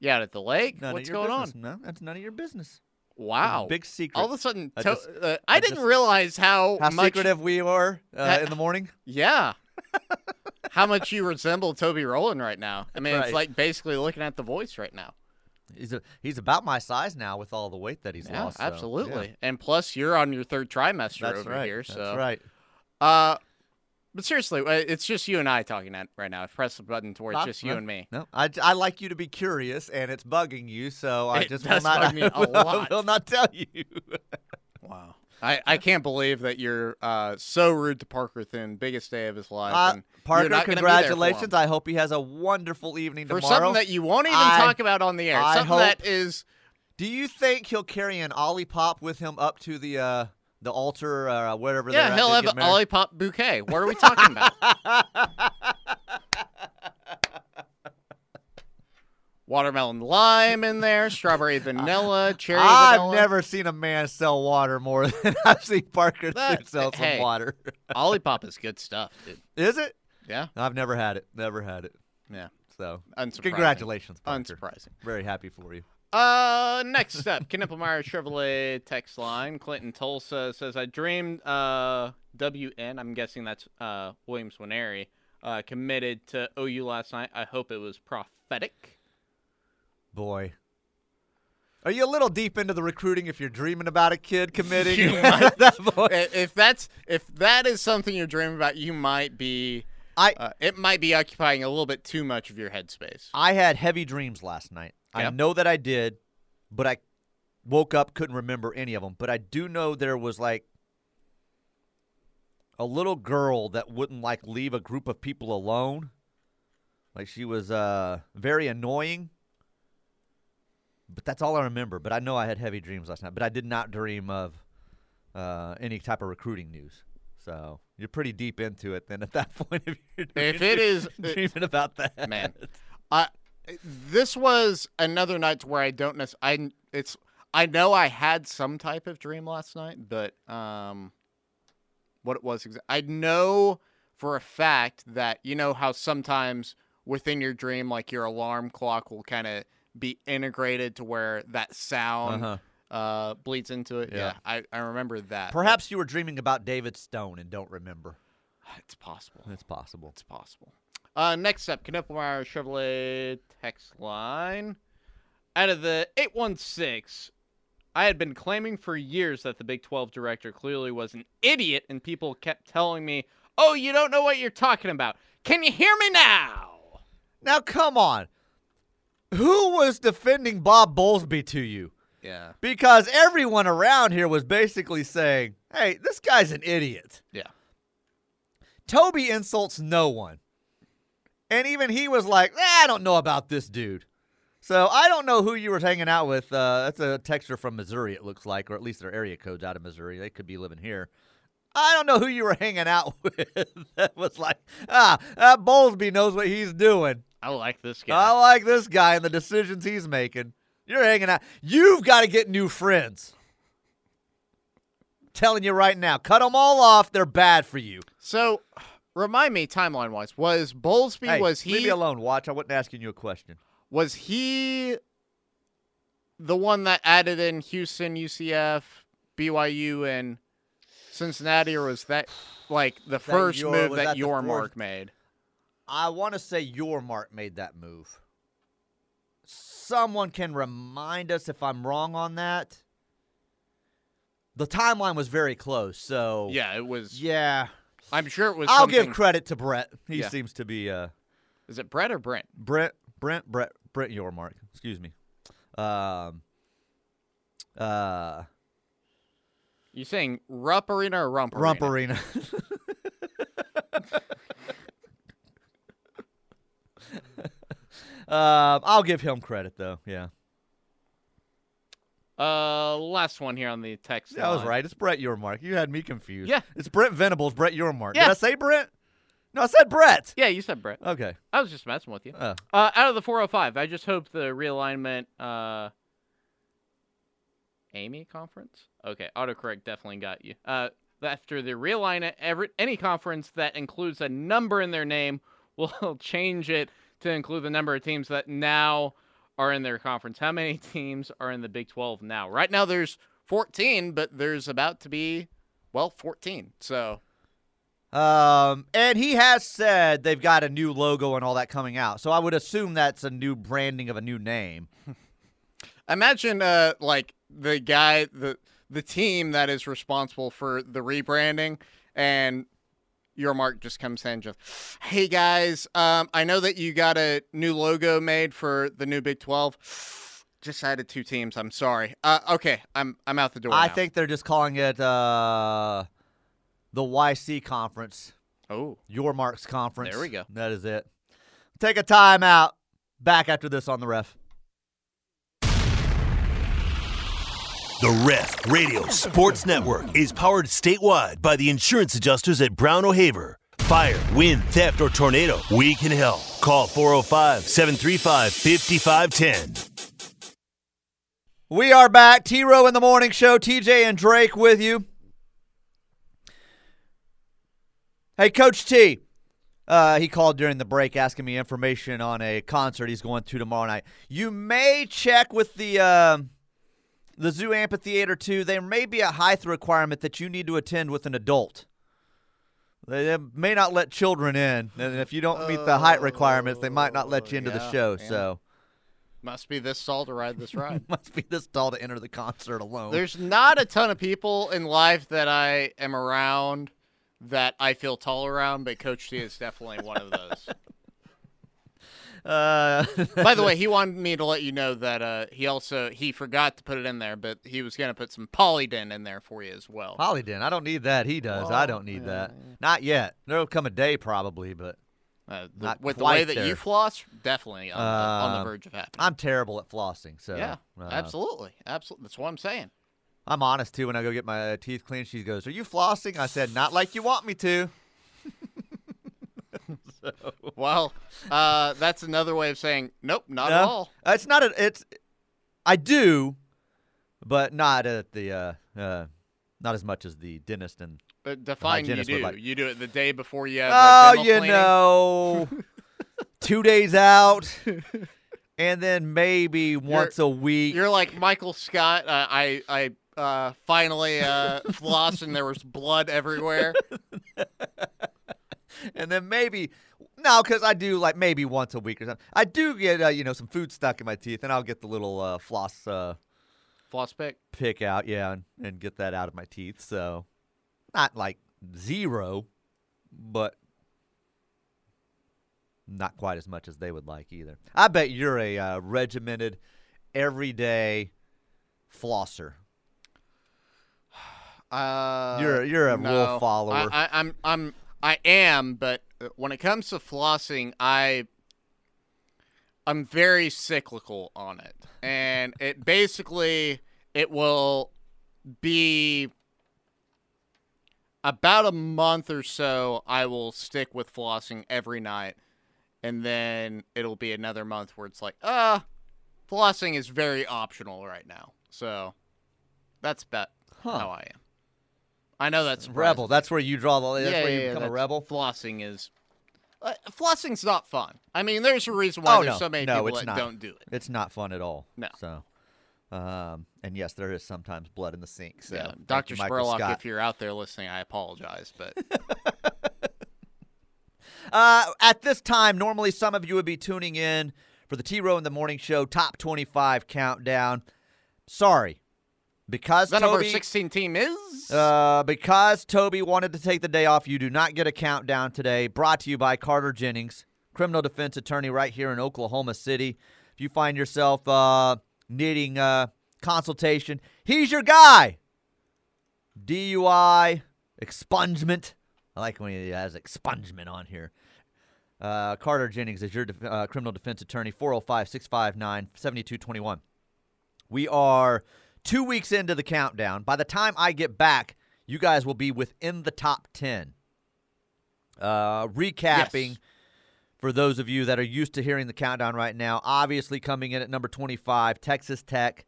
[SPEAKER 2] Out at the lake?
[SPEAKER 1] None
[SPEAKER 2] what's going
[SPEAKER 1] business. No, that's none of your business.
[SPEAKER 2] On? Wow.
[SPEAKER 1] big secret.
[SPEAKER 2] All of a sudden,
[SPEAKER 1] I just-
[SPEAKER 2] uh, I,
[SPEAKER 1] I
[SPEAKER 2] didn't
[SPEAKER 1] just-
[SPEAKER 2] realize how,
[SPEAKER 1] How
[SPEAKER 2] much.
[SPEAKER 1] secretive we are uh,
[SPEAKER 2] Ha-
[SPEAKER 1] in the morning.
[SPEAKER 2] Yeah. (laughs) how much you resemble Toby Rowland right now. I mean, it's like basically looking at the voice right now.
[SPEAKER 1] He's a, he's about my size now with all the weight that he's
[SPEAKER 2] yeah,
[SPEAKER 1] lost. so,
[SPEAKER 2] absolutely.
[SPEAKER 1] yeah.
[SPEAKER 2] And plus, you're on your third trimester
[SPEAKER 1] That's
[SPEAKER 2] over
[SPEAKER 1] right.
[SPEAKER 2] here.
[SPEAKER 1] That's
[SPEAKER 2] so
[SPEAKER 1] right.
[SPEAKER 2] Uh, but seriously, uh, it's just you and I talking at right now. I've pressed the button towards where it's
[SPEAKER 1] Ah,
[SPEAKER 2] just you
[SPEAKER 1] well,
[SPEAKER 2] and me.
[SPEAKER 1] No, I, I like you to be curious, and it's bugging you, so I
[SPEAKER 2] It
[SPEAKER 1] just
[SPEAKER 2] does
[SPEAKER 1] will not.
[SPEAKER 2] bug me (laughs) a
[SPEAKER 1] I will,
[SPEAKER 2] lot.
[SPEAKER 1] will not tell you. (laughs)
[SPEAKER 2] Wow. I, I can't believe that you're uh, so rude to Parker Thin, biggest day of his life.
[SPEAKER 1] Uh, Parker,
[SPEAKER 2] not gonna be there for him.
[SPEAKER 1] congratulations! I hope he has a wonderful evening
[SPEAKER 2] For
[SPEAKER 1] tomorrow.
[SPEAKER 2] something that you won't even
[SPEAKER 1] I-
[SPEAKER 2] talk about on the air.
[SPEAKER 1] I
[SPEAKER 2] something
[SPEAKER 1] hope-
[SPEAKER 2] that is
[SPEAKER 1] Do you think he'll carry an Olipop with him up to the uh, the altar, uh, whatever?
[SPEAKER 2] yeah, he'll have an
[SPEAKER 1] get
[SPEAKER 2] bouquet. What are we talking about? (laughs) Watermelon lime in there, strawberry vanilla, cherry
[SPEAKER 1] I've
[SPEAKER 2] vanilla.
[SPEAKER 1] never seen a man sell water more (laughs) than I've seen Parker
[SPEAKER 2] That-
[SPEAKER 1] sell some
[SPEAKER 2] hey.
[SPEAKER 1] water.
[SPEAKER 2] Olipop is good stuff, dude.
[SPEAKER 1] Is it?
[SPEAKER 2] Yeah,
[SPEAKER 1] I've never had it. Never had it.
[SPEAKER 2] yeah.
[SPEAKER 1] So
[SPEAKER 2] Unsurprising.
[SPEAKER 1] congratulations, Parker.
[SPEAKER 2] Unsurprising.
[SPEAKER 1] Very happy for you.
[SPEAKER 2] Uh, next up, Knippelmeyer Chevrolet text line. Clinton Tulsa says, "I dreamed uh WN. I'm guessing that's uh Williams Nwaneri. Uh, committed to OU last night. I hope it was prophetic.
[SPEAKER 1] Boy. Are you a little deep into the recruiting if you're dreaming about a kid committing?
[SPEAKER 2] You (laughs) might-
[SPEAKER 1] That
[SPEAKER 2] if that's if that is something you're dreaming about, you might be.
[SPEAKER 1] I
[SPEAKER 2] Uh, it might be occupying a little bit too much of your headspace.
[SPEAKER 1] I had heavy dreams last night. I know that I did, but I woke up couldn't remember any of them. But I do know there was like a little girl that wouldn't like leave a group of people alone. Like she was uh very annoying. But that's all I remember. But I know I had heavy dreams last night. But I did not dream of uh, any type of recruiting news. So you're pretty deep into it then at that (laughs) point. If, you're
[SPEAKER 2] If it is-
[SPEAKER 1] dreaming about that,
[SPEAKER 2] Man. (laughs) I this was another night to where I don't necessarily. I it's I know I had some type of dream last night, but um, what it was exa- I know for a fact that you know how sometimes within your dream, like your alarm clock will kind of be integrated to where that sound
[SPEAKER 1] Uh-huh.
[SPEAKER 2] uh bleeds into it.
[SPEAKER 1] Yeah.
[SPEAKER 2] Yeah, I I remember that. but
[SPEAKER 1] Perhaps you were dreaming about David Stone and don't remember.
[SPEAKER 2] it's possible.
[SPEAKER 1] It's possible.
[SPEAKER 2] It's possible. Uh, next up, Knippelmeyer Chevrolet text line. Out of the 816, I had been claiming for years that the Big 12 director clearly was an idiot, and people kept telling me, Oh, you don't know what you're talking about. Can you hear me now?
[SPEAKER 1] Now, come on. Who was defending Bob Bowlesby to you?
[SPEAKER 2] Yeah.
[SPEAKER 1] Because everyone around here was basically saying, hey, this guy's an idiot.
[SPEAKER 2] Yeah.
[SPEAKER 1] Toby insults no one. And even he was like, eh, I don't know about this dude. So I don't know who you were hanging out with. Uh, that's a texter from Missouri, it looks like, or at least their area code's out of Missouri. They could be living here. I don't know who you were (laughs) hanging out (laughs) with. that was like, ah, that Bowlesby knows what he's doing.
[SPEAKER 2] I like this guy.
[SPEAKER 1] I like this guy and the decisions he's making. You're hanging out. You've got to get new friends. Telling you right now, cut them all off. They're bad for you.
[SPEAKER 2] so, remind me, timeline wise, was Bowlesby,
[SPEAKER 1] Hey,
[SPEAKER 2] was
[SPEAKER 1] leave me
[SPEAKER 2] he
[SPEAKER 1] alone. Watch. I wasn't asking you a question.
[SPEAKER 2] was he the one that added in Houston, UCF, BYU, and Cincinnati, or was that like the first
[SPEAKER 1] your-
[SPEAKER 2] move that,
[SPEAKER 1] that
[SPEAKER 2] Yormark made?
[SPEAKER 1] I want to say Yormark made that move. Someone can remind us if I'm wrong on that. The timeline was very close, so
[SPEAKER 2] Yeah, it was.
[SPEAKER 1] yeah.
[SPEAKER 2] I'm sure it was.
[SPEAKER 1] I'll give credit to Brett. He
[SPEAKER 2] Yeah.
[SPEAKER 1] seems to be uh,
[SPEAKER 2] Is it Brett or Brent?
[SPEAKER 1] Brent, Brent, Brett, Brent Yormark. Excuse me. Um. Uh.
[SPEAKER 2] You saying Rupp Arena or Rump Arena?
[SPEAKER 1] Rump Arena. (laughs) Um, I'll give him credit though. Yeah,
[SPEAKER 2] Uh, last one here on the text.
[SPEAKER 1] yeah, I was
[SPEAKER 2] line.
[SPEAKER 1] right. It's Brett Yormark. You had me confused.
[SPEAKER 2] Yeah.
[SPEAKER 1] it's Brett Venables. Brett Yormark.
[SPEAKER 2] Yeah.
[SPEAKER 1] Did I say Brett? No, I said Brett.
[SPEAKER 2] Yeah, you said Brett.
[SPEAKER 1] Okay.
[SPEAKER 2] I was just messing with you.
[SPEAKER 1] Uh,
[SPEAKER 2] Uh, out of the 405, I just hope the realignment. Uh, Amy conference. Okay, autocorrect definitely got you. Uh, after the realignment, every any conference that includes a number in their name (laughs) will change it to include the number of teams that now are in their conference. How many (laughs) teams are in the Big 12 now? Right now, there's 14, but there's about to be, well, 14. So
[SPEAKER 1] Um, and he has said they've got a new logo and all that coming out. So I would assume that's a new branding of a new name. (laughs)
[SPEAKER 2] Imagine uh like the guy the the team that is responsible for the rebranding and Yormark just comes in just hey guys um I know that you got a new logo made for the new Big 12 just added two teams I'm sorry uh okay I'm I'm out the door
[SPEAKER 1] I
[SPEAKER 2] now.
[SPEAKER 1] think they're just calling it uh, the YC conference,
[SPEAKER 2] oh
[SPEAKER 1] Yormark's conference.
[SPEAKER 2] There we go.
[SPEAKER 1] That is it. Take a time out. Back after this on the ref.
[SPEAKER 3] The Ref Radio Sports Network is powered statewide by the insurance adjusters at Brown O'Haver. Fire, wind, theft, or tornado, we can help. Call 405 735 5510.
[SPEAKER 1] We are back. T Row in the Morning Show. TJ and Drake with you. Hey, Coach T. Uh, he called during the break asking me information on a concert he's going to tomorrow night. You may check with the um the Zoo Amphitheater too. There may be a height requirement that you need to attend with an adult. They they may not let children in, and if you don't meet the height requirements, they might not let you into the
[SPEAKER 2] oh,
[SPEAKER 1] show.
[SPEAKER 2] yeah.
[SPEAKER 1] So
[SPEAKER 2] must be this tall to ride this ride (laughs)
[SPEAKER 1] must be this tall to enter the concert alone.
[SPEAKER 2] There's not a ton of people in life that I am around that I feel tall around, but Coach T is definitely one of those. (laughs)
[SPEAKER 1] Uh, (laughs)
[SPEAKER 2] By the way, he wanted me to let you know that uh, he also he forgot to put it in there, but he was gonna put some Polident in there for you as well.
[SPEAKER 1] Hollyden, I don't need that. He does. I don't need that. Not yet. There'll come a day probably, but
[SPEAKER 2] Uh, the-
[SPEAKER 1] Not
[SPEAKER 2] with the way that
[SPEAKER 1] there.
[SPEAKER 2] you floss, definitely on, the, on the
[SPEAKER 1] Um,
[SPEAKER 2] verge of happening.
[SPEAKER 1] I'm terrible at flossing. So
[SPEAKER 2] yeah,
[SPEAKER 1] uh,
[SPEAKER 2] absolutely, absolutely. That's what I'm saying.
[SPEAKER 1] I'm honest too. When I go get my teeth cleaned, she goes, "Are you flossing?" I said, "Not like you want me to." (laughs)
[SPEAKER 2] Well, uh, that's another way of saying nope, not
[SPEAKER 1] No,
[SPEAKER 2] at all.
[SPEAKER 1] uh, It's not. A, it's. I do, but not at the. Uh, uh, not as much as the dentist and.
[SPEAKER 2] But define you do.
[SPEAKER 1] like-
[SPEAKER 2] You do it the day before you have.
[SPEAKER 1] Oh,
[SPEAKER 2] like,
[SPEAKER 1] you know, (laughs) two days out, and then maybe once a week.
[SPEAKER 2] You're like Michael Scott. Uh, I I uh, finally uh, flossed and there was blood everywhere. (laughs)
[SPEAKER 1] and then maybe no, because I do like maybe once a week or something. I do get uh, you know some food stuck in my teeth, and I'll get the little uh, floss uh,
[SPEAKER 2] Floss pick.
[SPEAKER 1] pick out, yeah, and, and get that out of my teeth. So not like zero, but not quite as much as they would like either. I bet you're a uh, regimented, everyday flosser. (sighs)
[SPEAKER 2] Uh,
[SPEAKER 1] You're- you're a rule follower.
[SPEAKER 2] I, I, I'm I'm I am, but uh, when it comes to flossing, I I'm very cyclical on it, and it basically it will be about a month or so. I will stick with flossing every night, and then it'll be another month where it's like, uh, flossing is very optional right now. So that's about
[SPEAKER 1] Huh.
[SPEAKER 2] how I am. I know that's
[SPEAKER 1] Rebel. That's where you draw the. That's
[SPEAKER 2] yeah,
[SPEAKER 1] where you
[SPEAKER 2] yeah,
[SPEAKER 1] become a rebel.
[SPEAKER 2] Flossing is. Uh, flossing's not fun. I mean, there's a reason why
[SPEAKER 1] Oh,
[SPEAKER 2] there's
[SPEAKER 1] no.
[SPEAKER 2] so many
[SPEAKER 1] No,
[SPEAKER 2] people
[SPEAKER 1] it's
[SPEAKER 2] that
[SPEAKER 1] not.
[SPEAKER 2] don't do it.
[SPEAKER 1] It's not fun at all.
[SPEAKER 2] No.
[SPEAKER 1] So, um, and yes, there is sometimes blood in the sink. So,
[SPEAKER 2] yeah, Dr.
[SPEAKER 1] you,
[SPEAKER 2] Spurlock,
[SPEAKER 1] Scott.
[SPEAKER 2] if you're out there listening, I apologize, but (laughs)
[SPEAKER 1] Uh, at this time, normally some of you would be tuning in for the T Row in the Morning Show Top 25 Countdown. Sorry, because
[SPEAKER 2] the number
[SPEAKER 1] Toby,
[SPEAKER 2] 16 team is.
[SPEAKER 1] uh, because Toby wanted to take the day off, you do not get a countdown today. Brought to you by Carter Jennings, criminal defense attorney right here in Oklahoma City. If you find yourself uh, needing uh, consultation, he's your guy. DUI, expungement. I like when he has expungement on here. Uh, Carter Jennings is your def- uh, criminal defense attorney, 405 659 7221. We are two weeks into the countdown. By the time I get back, you guys will be within the top 10. Uh, recapping
[SPEAKER 2] Yes.
[SPEAKER 1] for those of you that are used to hearing the countdown right now, obviously coming in at number 25, Texas Tech.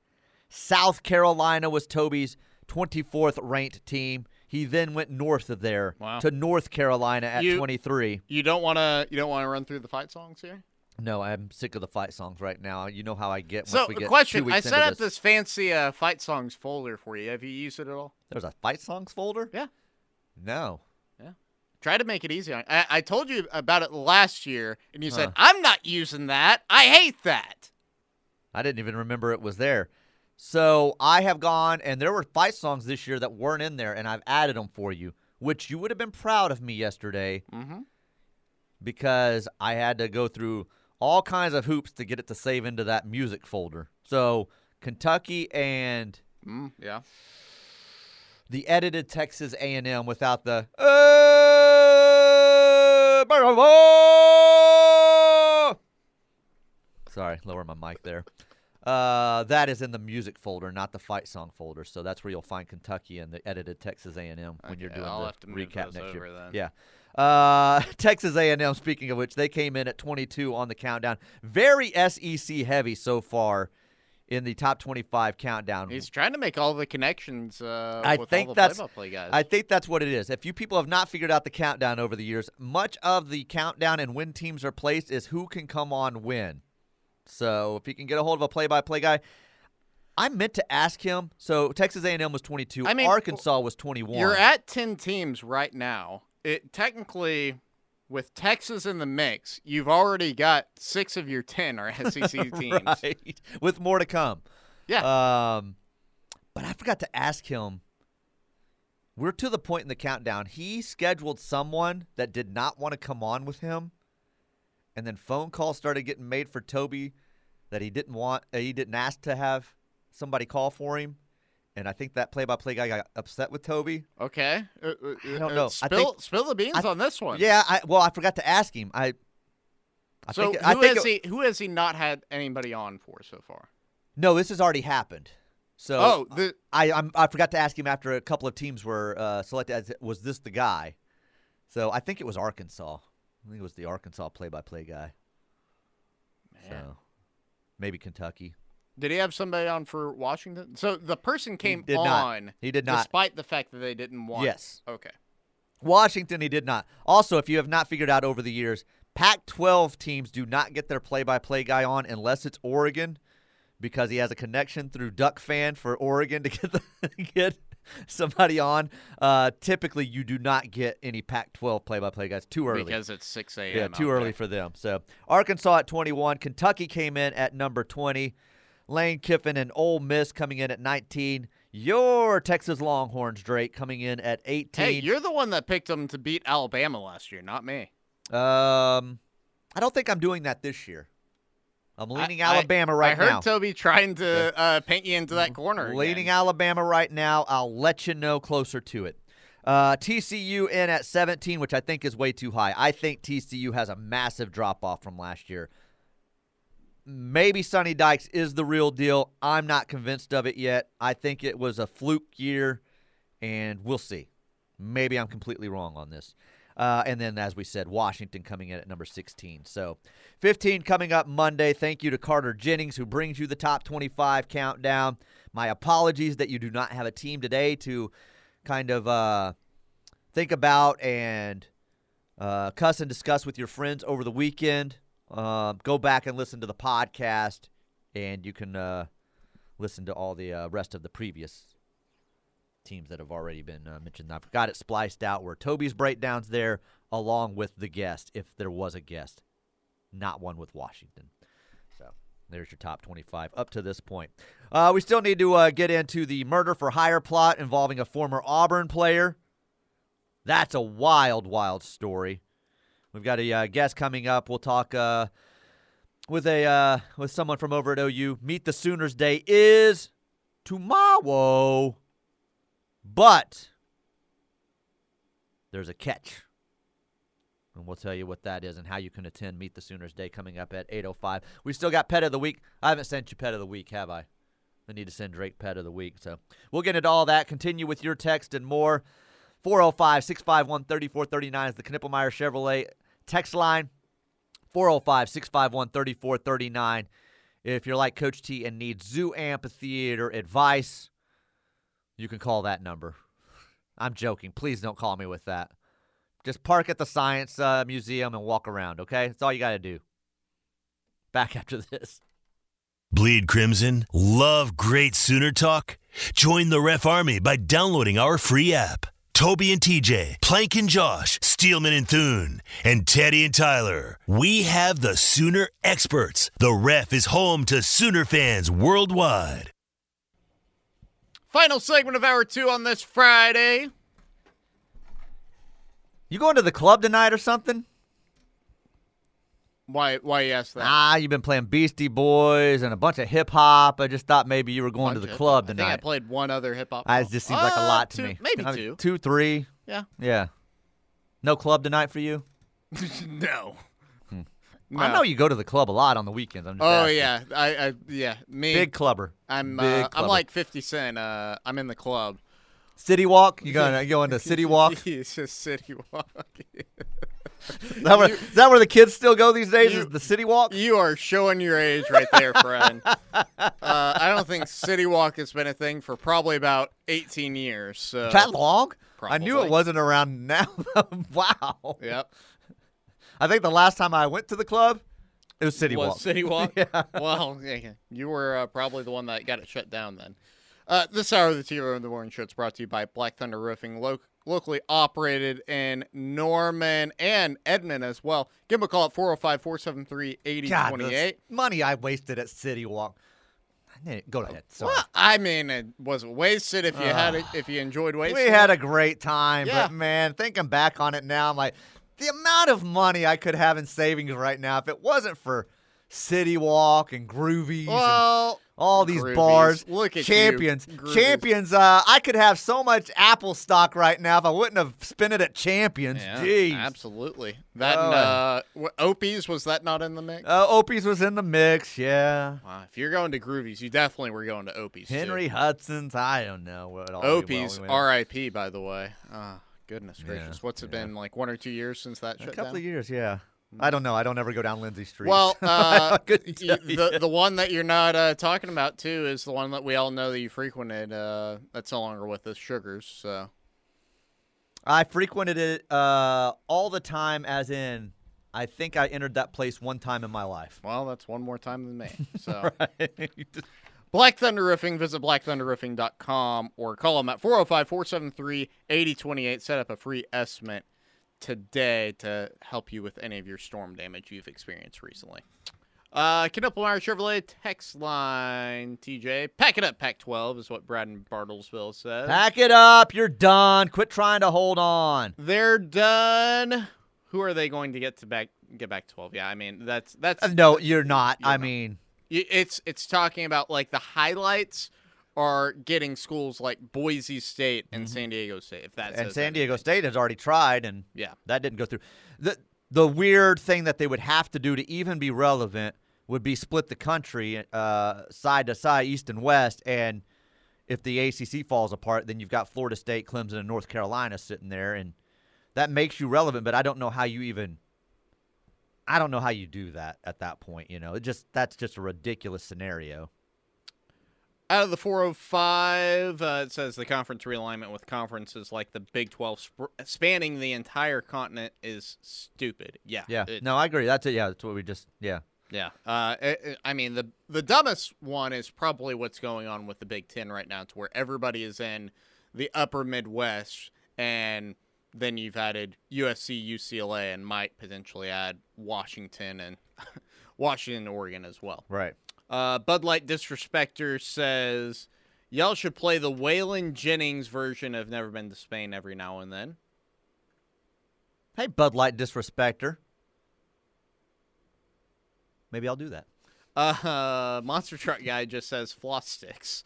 [SPEAKER 1] South Carolina was Toby's 24th ranked team. He then went north of there
[SPEAKER 2] Wow.
[SPEAKER 1] to North Carolina at
[SPEAKER 2] You-
[SPEAKER 1] 23.
[SPEAKER 2] You don't want to. You don't want to run through the fight songs here.
[SPEAKER 1] No, I'm sick of the fight songs right now. You know how I get
[SPEAKER 2] So,
[SPEAKER 1] we get
[SPEAKER 2] question: I set up
[SPEAKER 1] this.
[SPEAKER 2] this fancy uh, fight songs folder for you. Have you used it at all?
[SPEAKER 1] There's a fight songs folder?
[SPEAKER 2] Yeah.
[SPEAKER 1] No. Yeah.
[SPEAKER 2] Try to make it easy. I, I told you about it last year, and you said I'm not using that. I hate that.
[SPEAKER 1] I didn't even remember it was there. So I have gone, and there were fight songs this year that weren't in there, and I've added them for you, which you would have been proud of me yesterday
[SPEAKER 2] Mm-hmm.
[SPEAKER 1] because I had to go through all kinds of hoops to get it to save into that music folder. So Kentucky and
[SPEAKER 2] Mm, yeah.
[SPEAKER 1] the edited Texas A&M without the "Uh, Sorry, lower my mic there. Uh, that is in the music folder, not the fight song folder. So that's where you'll find Kentucky and the edited Texas A&M when you're doing
[SPEAKER 2] I'll
[SPEAKER 1] the
[SPEAKER 2] have to move
[SPEAKER 1] recap next year.
[SPEAKER 2] then.
[SPEAKER 1] Yeah. Uh, (laughs) Texas A&M. Speaking of which, they came in at 22 on the countdown. Very SEC heavy so far in the top 25 countdown.
[SPEAKER 2] He's trying to make all the connections. Uh,
[SPEAKER 1] I
[SPEAKER 2] with
[SPEAKER 1] think
[SPEAKER 2] all the
[SPEAKER 1] that's-
[SPEAKER 2] guys.
[SPEAKER 1] I think that's what it is. If you people have not figured out the countdown over the years, much of the countdown and when teams are placed is who can come on when. So if you can get a hold of a play-by-play guy, I meant to ask him. So Texas A&M was 22.
[SPEAKER 2] I mean,
[SPEAKER 1] Arkansas was 21.
[SPEAKER 2] You're at 10 teams right now. It technically, with Texas in the mix, you've already got six of your 10 are (laughs) SEC (laughs) teams.
[SPEAKER 1] right, with more to come.
[SPEAKER 2] Yeah.
[SPEAKER 1] Um, but I forgot to ask him. We're to the point in the countdown. He scheduled someone that did not want to come on with him, and then phone calls started getting made for Toby that he didn't want. Uh, he didn't ask to have somebody call for him, and I think that play-by-play guy got upset with Toby.
[SPEAKER 2] okay. Uh, uh,
[SPEAKER 1] I don't
[SPEAKER 2] uh,
[SPEAKER 1] know. I
[SPEAKER 2] Spill,
[SPEAKER 1] think-
[SPEAKER 2] spill the beans
[SPEAKER 1] I-
[SPEAKER 2] on this one.
[SPEAKER 1] Yeah, I well, I forgot to ask him. I. I
[SPEAKER 2] So
[SPEAKER 1] think,
[SPEAKER 2] who
[SPEAKER 1] I think
[SPEAKER 2] has
[SPEAKER 1] it-
[SPEAKER 2] he? Who has he not had anybody on for so far?
[SPEAKER 1] No, this has already happened. So
[SPEAKER 2] oh, the
[SPEAKER 1] I I'm, I forgot to ask him after a couple of teams were uh, selected. As, was this the guy? So I think it was Arkansas. I think it was the Arkansas play-by-play guy. So maybe Kentucky.
[SPEAKER 2] Did he have somebody on for Washington? So the person came
[SPEAKER 1] not.
[SPEAKER 2] on.
[SPEAKER 1] He did not.
[SPEAKER 2] despite the fact that they didn't want.
[SPEAKER 1] Yes.
[SPEAKER 2] Okay.
[SPEAKER 1] Washington, he did not. Also, if you have not figured out over the years, Pac-12 teams do not get their play-by-play guy on unless it's Oregon, because he has a connection through Duck Fan for Oregon to (laughs) get the, get somebody on. Uh, typically, you do not get any Pac-12 play-by-play guys too early.
[SPEAKER 2] Because it's 6 a.m.
[SPEAKER 1] Yeah, too early for them. So Arkansas at 21, Kentucky came in at number 20, Lane Kiffin and Ole Miss coming in at 19. Your Texas Longhorns, Drake, coming in at 18.
[SPEAKER 2] Hey, you're the one that picked them to beat Alabama last year, not me.
[SPEAKER 1] um, I don't think I'm doing that this year. I'm leaning
[SPEAKER 2] I-
[SPEAKER 1] Alabama right now.
[SPEAKER 2] I heard
[SPEAKER 1] now.
[SPEAKER 2] Toby trying to uh, paint you into that corner.
[SPEAKER 1] leaning
[SPEAKER 2] again.
[SPEAKER 1] Alabama right now. I'll let you know closer to it. Uh, TCU in at 17, which I think is way too high. I think TCU has a massive drop off from last year. Maybe Sonny Dykes is the real deal. I'm not convinced of it yet. I think it was a fluke year, and we'll see. Maybe I'm completely wrong on this. Uh, and then, as we said, Washington coming in at number 16. So, 15 coming up Monday. Thank you to Carter Jennings, who brings you the top 25 countdown. My apologies that you do not have a team today to kind of uh, think about and uh, cuss and discuss with your friends over the weekend. Um, go back and listen to the podcast, and you can uh, listen to all the uh, rest of the previous teams that have already been uh, mentioned. I've got it spliced out where Toby's breakdowns there, along with the guest, if there was a guest, not one with Washington. So there's your top 25 up to this point. Uh, we still need to uh, get into the murder for hire plot involving a former Auburn player. That's a wild, wild story. We've got a uh, guest coming up. We'll talk uh, with a uh, with someone from over at OU. Meet the Sooners Day is tomorrow, but there's a catch. And we'll tell you what that is and how you can attend Meet the Sooners Day coming up at 8.05. We still got Pet of the Week. I haven't sent you Pet of the Week, have I? I need to send Drake Pet of the Week. So we'll get into all that. Continue with your text and more. 405 651 3439 is the Knippelmeyer Chevrolet text line. 405 651 3439. If you're like Coach T and need zoo amphitheater advice, you can call that number. I'm joking. Please don't call me with that. Just park at the Science uh, Museum and walk around, okay? That's all you got to do. Back (laughs) after this.
[SPEAKER 3] Bleed Crimson? Love great Sooner talk? Join the Ref Army by downloading our free app. Toby and TJ, Plank and Josh, Steelman and Thune, and Teddy and Tyler. We have the Sooner experts. The Ref is home to Sooner fans worldwide.
[SPEAKER 2] Final segment of hour two on this Friday.
[SPEAKER 1] You going to the club tonight or something?
[SPEAKER 2] Why? Why you ask that?
[SPEAKER 1] Ah, you've been playing Beastie Boys and a bunch of hip hop. I just thought maybe you were going to the club
[SPEAKER 2] I think
[SPEAKER 1] tonight.
[SPEAKER 2] I played one other hip hop.
[SPEAKER 1] It just seems like a
[SPEAKER 2] Uh,
[SPEAKER 1] lot to
[SPEAKER 2] two-
[SPEAKER 1] me.
[SPEAKER 2] Maybe
[SPEAKER 1] I mean,
[SPEAKER 2] two.
[SPEAKER 1] two, three.
[SPEAKER 2] Yeah.
[SPEAKER 1] Yeah. No club tonight for you? (laughs)
[SPEAKER 2] no.
[SPEAKER 1] I know you go to the club a lot on the weekends. I'm just
[SPEAKER 2] Oh
[SPEAKER 1] asking.
[SPEAKER 2] yeah, I, I yeah me.
[SPEAKER 1] Big clubber.
[SPEAKER 2] I'm
[SPEAKER 1] big
[SPEAKER 2] uh, I'm like 50 Cent. Uh, I'm in the club.
[SPEAKER 1] City Walk. You going? You going to (laughs) City Walk? (laughs)
[SPEAKER 2] it's just City Walk.
[SPEAKER 1] Is that, where, is that where the kids still go these days?
[SPEAKER 2] you-
[SPEAKER 1] is the City Walk?
[SPEAKER 2] you are showing your age right there, friend. (laughs) uh, I don't think City Walk has been a thing for probably about 18 years. So
[SPEAKER 1] that long? I knew it wasn't around now. (laughs) wow.
[SPEAKER 2] Yep.
[SPEAKER 1] I think the last time I went to the club, it was City
[SPEAKER 2] was
[SPEAKER 1] Walk.
[SPEAKER 2] City Walk. (laughs)
[SPEAKER 1] Yeah.
[SPEAKER 2] Well, yeah, you were uh, probably the one that got it shut down then. Uh, this hour of the T-Row in the Morning Show is brought to you by Black Thunder Roofing, lo- locally operated in Norman and Edmond as well. Give them a call at 405-473-8028.
[SPEAKER 1] Money I wasted at City Walk. I Go ahead. Sorry.
[SPEAKER 2] Well, I mean, it was wasted if you had it, if you enjoyed wasting.
[SPEAKER 1] We had a great time,
[SPEAKER 2] Yeah.
[SPEAKER 1] but man, thinking back on it now, I'm like, the amount of money I could have in savings right now if it wasn't for City Walk and Groovies and all these
[SPEAKER 2] Groovies.
[SPEAKER 1] bars,
[SPEAKER 2] Look at you,
[SPEAKER 1] champions,
[SPEAKER 2] Groovies.
[SPEAKER 1] champions. Uh, I could have so much Apple stock right now if I wouldn't have spent it at Champions.
[SPEAKER 2] yeah,
[SPEAKER 1] Jeez.
[SPEAKER 2] absolutely. That
[SPEAKER 1] Oh.
[SPEAKER 2] and, uh, what, Opie's was that not in the mix?
[SPEAKER 1] Uh, Opie's was in the mix, yeah.
[SPEAKER 2] Wow, if you're going to Groovies, you definitely were going to Opie's. too.
[SPEAKER 1] Henry Hudson's, I don't know what all.
[SPEAKER 2] Opie's
[SPEAKER 1] we
[SPEAKER 2] R.I.P. By the way. Ah, goodness
[SPEAKER 1] Yeah,
[SPEAKER 2] gracious. What's it
[SPEAKER 1] yeah.
[SPEAKER 2] been like one or two years since that
[SPEAKER 1] a couple
[SPEAKER 2] down?
[SPEAKER 1] of years, yeah. I don't know. I don't ever go down Lindsey Street.
[SPEAKER 2] Well, (laughs) uh,
[SPEAKER 1] I couldn't
[SPEAKER 2] y-
[SPEAKER 1] tell you.
[SPEAKER 2] the the (laughs) one that you're not uh, talking about too is the one that we all know that you frequented. Uh, that's no longer with us, Sugars. So
[SPEAKER 1] I frequented it uh, all the time, as in, I think I entered that place one time in my life.
[SPEAKER 2] well, that's one more time than me. (laughs) So. Black Thunder Roofing. Visit blackthunderroofing.com or call them at 405-473-8028. Set up a free estimate today to help you with any of your storm damage you've experienced recently. Uh, Knippelmeyer Chevrolet text line, TJ. Pack it up, Pack 12 is what Brad in Bartlesville says.
[SPEAKER 1] Pack it up. You're done. Quit trying to hold on.
[SPEAKER 2] They're done. Who are they going to get to back get back 12? Yeah, I mean, that's that's
[SPEAKER 1] Uh, No, you're not.
[SPEAKER 2] You're
[SPEAKER 1] I
[SPEAKER 2] not.
[SPEAKER 1] mean,
[SPEAKER 2] It's it's talking about like the highlights are getting schools like Boise State and San Diego State. If that
[SPEAKER 1] Mm-hmm. and San Diego. State has already tried, and
[SPEAKER 2] Yeah.
[SPEAKER 1] that didn't go through. The the weird thing that they would have to do to even be relevant would be split the country uh, side to side, east and west, and if the ACC falls apart, then you've got Florida State, Clemson, and North Carolina sitting there, and that makes you relevant. But I don't know how you even. I don't know how you do that at that point. You know, it just that's just a ridiculous scenario.
[SPEAKER 2] Out of the 405, uh, it says the conference realignment with conferences like the Big 12 sp- spanning the entire continent is stupid. Yeah.
[SPEAKER 1] Yeah,
[SPEAKER 2] it-
[SPEAKER 1] no, I agree. That's it. Yeah, that's what we just. Yeah,
[SPEAKER 2] Yeah. Uh, it- it- I mean, the the dumbest one is probably what's going on with the Big Ten right now, to where everybody is in the upper Midwest, and then you've added USC, UCLA, and might potentially add Washington and (laughs) Washington, Oregon as well.
[SPEAKER 1] right.
[SPEAKER 2] Uh, Bud Light Disrespector says, Y'all should play the Waylon Jennings version of Never Been to Spain every now and then.
[SPEAKER 1] Hey, Bud Light disrespecter. Maybe I'll do that.
[SPEAKER 2] Uh, (laughs) Monster Truck Guy just says floss sticks.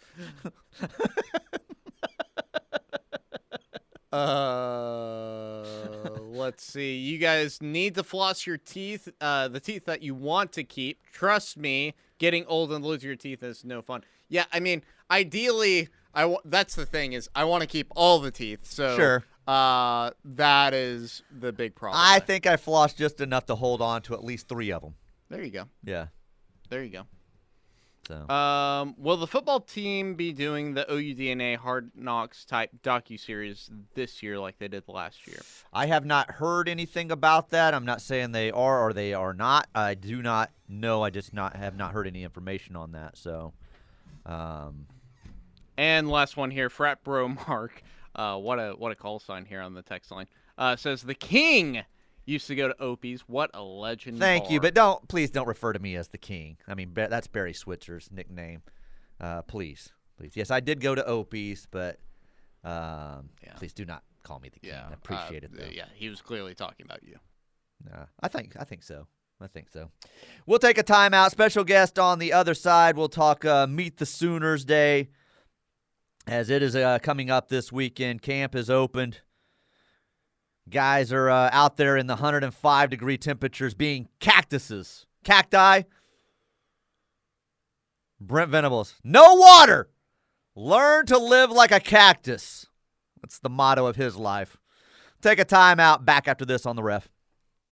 [SPEAKER 2] (laughs) uh, Let's see. You guys need to floss your teeth, uh, the teeth that you want to keep. Trust me, getting old and losing your teeth is no fun. Yeah, I mean, ideally, I w- that's the thing is I want to keep all the teeth. So
[SPEAKER 1] Sure.
[SPEAKER 2] uh, that is the big problem.
[SPEAKER 1] I think I flossed just enough to hold on to at least three of them.
[SPEAKER 2] there you go.
[SPEAKER 1] Yeah.
[SPEAKER 2] There you go.
[SPEAKER 1] So
[SPEAKER 2] Um, will the football team be doing the OUDNA Hard Knocks type docu series this year like they did last year?
[SPEAKER 1] I have not heard anything about that. I'm not saying they are or they are not. I do not know. I just not have not heard any information on that. So, um,
[SPEAKER 2] And last one here, frat bro Mark. Uh, what a what a call sign here on the text line. Uh, says the king used to go to Opie's. What a legend!
[SPEAKER 1] thank you, but don't please don't refer to me as the king. I mean that's Barry Switzer's nickname. Uh, please, please. Yes, I did go to Opie's, but um,
[SPEAKER 2] Yeah.
[SPEAKER 1] please do not call me the king.
[SPEAKER 2] yeah,
[SPEAKER 1] I appreciate
[SPEAKER 2] uh,
[SPEAKER 1] it though.
[SPEAKER 2] Yeah, he was clearly talking about you.
[SPEAKER 1] Uh, I think I think so. I think so. We'll take a timeout. Special guest on the other side. We'll talk uh, Meet the Sooners Day as it is uh, coming up this weekend. Camp is opened. Guys are uh, out there in the 105 degree temperatures being cactuses. Cacti. Brent Venables. No water. Learn to live like a cactus. That's the motto of his life. Take a time out Back after this on the ref.